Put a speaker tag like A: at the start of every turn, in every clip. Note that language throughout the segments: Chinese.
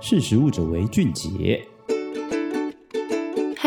A: 识时务者为俊杰。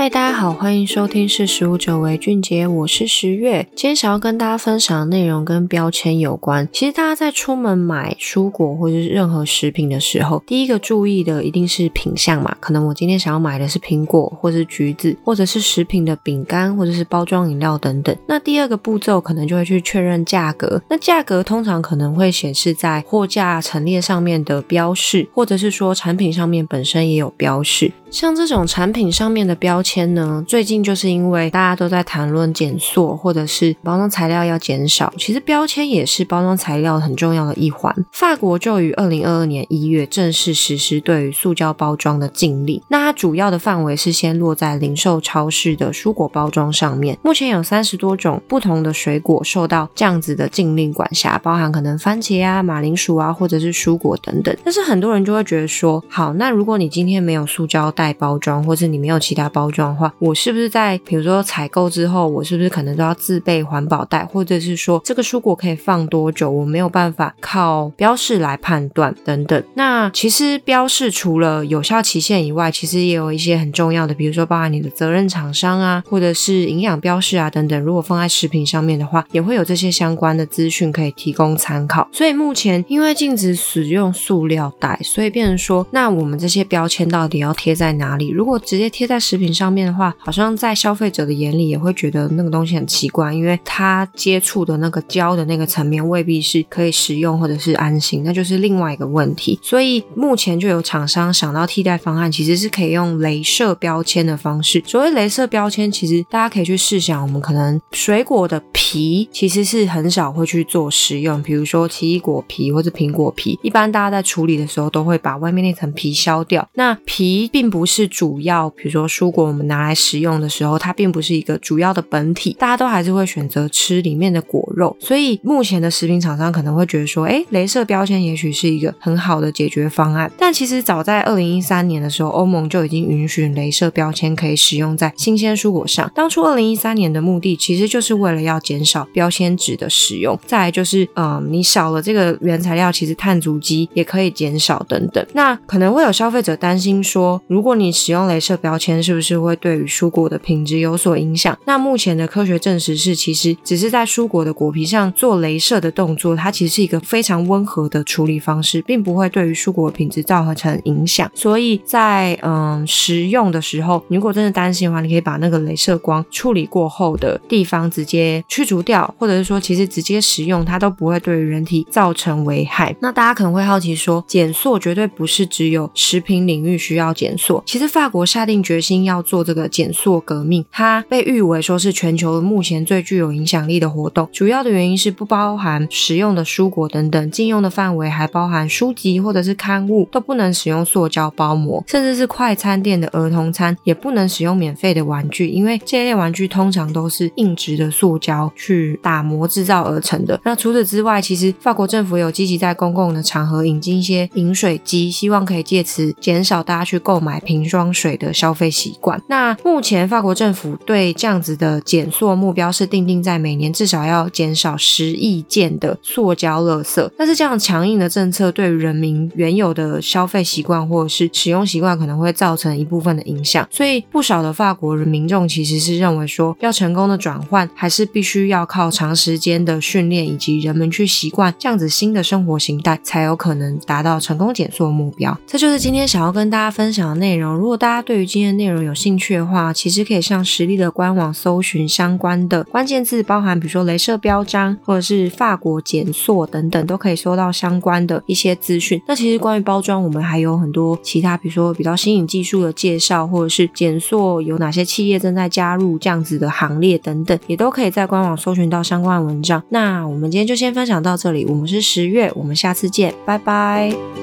B: 嗨，大家好，欢迎收听《识食物者为俊杰》，我是十月。今天想要跟大家分享的内容跟标签有关。其实大家在出门买蔬果或者是任何食品的时候，第一个注意的一定是品相嘛。可能我今天想要买的是苹果，或者是橘子，或者是食品的饼干，或者是包装饮料等等。那第二个步骤可能就会去确认价格。那价格通常可能会显示在货架陈列上面的标示，或者是说产品上面本身也有标示。像这种产品上面的标签签呢，最近就是因为大家都在谈论减塑，或者是包装材料要减少，其实标签也是包装材料很重要的一环。法国就于二零二二年一月正式实施对于塑胶包装的禁令，那它主要的范围是先落在零售超市的蔬果包装上面。目前有三十多种不同的水果受到这样子的禁令管辖，包含可能番茄啊、马铃薯啊，或者是蔬果等等。但是很多人就会觉得说，好，那如果你今天没有塑胶，袋包装，或是你没有其他包装的话，我是不是在比如说采购之后，我是不是可能都要自备环保袋，或者是说这个蔬果可以放多久，我没有办法靠标示来判断等等。那其实标示除了有效期限以外，其实也有一些很重要的，比如说包含你的责任厂商啊，或者是营养标示啊等等。如果放在食品上面的话，也会有这些相关的资讯可以提供参考。所以目前因为禁止使用塑料袋，所以变成说，那我们这些标签到底要贴在哪里？如果直接贴在食品上面的话，好像在消费者的眼里也会觉得那个东西很奇怪，因为它接触的那个胶的那个层面未必是可以食用或者是安心，那就是另外一个问题。所以目前就有厂商想到替代方案，其实是可以用镭射标签的方式。所谓镭射标签，其实大家可以去试想，我们可能水果的皮其实是很少会去做食用，比如说奇异果皮或者苹果皮，一般大家在处理的时候都会把外面那层皮削掉。那皮并不是主要，比如说蔬果拿来食用的时候，它并不是一个主要的本体，大家都还是会选择吃里面的果肉。所以目前的食品厂商可能会觉得说，诶，镭射标签也许是一个很好的解决方案。但其实早在二零一三年的时候，欧盟就已经允许镭射标签可以使用在新鲜蔬果上。当初二零一三年的目的其实就是为了要减少标签纸的使用，再来就是，嗯，你少了这个原材料，其实碳足迹也可以减少等等。那可能会有消费者担心说，如果你使用镭射标签，是不是会会对于蔬果的品质有所影响？那目前的科学证实是，其实只是在蔬果的果皮上做镭射的动作，它其实是一个非常温和的处理方式，并不会对于蔬果品质造成影响。所以在嗯食用的时候，如果真的担心的话，你可以把那个镭射光处理过后的地方直接去除掉，或者是说其实直接食用它都不会对于人体造成危害。那大家可能会好奇说，减塑绝对不是只有食品领域需要减塑，其实法国下定决心要做这个减塑革命，它被誉为说是全球目前最具有影响力的活动。主要的原因是不包含食用的蔬果等等，禁用的范围还包含书籍或者是刊物都不能使用塑胶包膜，甚至是快餐店的儿童餐也不能使用免费的玩具，因为这类玩具通常都是硬质的塑胶去打磨制造而成的。那除此之外，其实法国政府有积极在公共的场合引进一些饮水机，希望可以借此减少大家去购买瓶装水的消费习惯。那目前法国政府对这样子的减塑目标是定定在每年至少要减少十亿件的塑胶垃圾。但是这样强硬的政策对于人民原有的消费习惯或者是使用习惯可能会造成一部分的影响。所以不少的法国人民众其实是认为说，要成功的转换还是必须要靠长时间的训练以及人们去习惯这样子新的生活形态，才有可能达到成功减塑目标。这就是今天想要跟大家分享的内容。如果大家对于今天的内容有兴趣的话，其实可以上实力的官网搜寻相关的关键字，包含比如说镭射标章或者是法国减塑等等，都可以搜到相关的一些资讯。那其实关于包装，我们还有很多其他，比如说比较新颖技术的介绍，或者是减塑有哪些企业正在加入这样子的行列等等，也都可以在官网搜寻到相关的文章。那我们今天就先分享到这里，我们是十月，我们下次见，拜拜。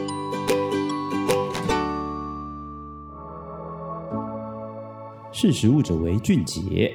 A: 识时务者为俊杰。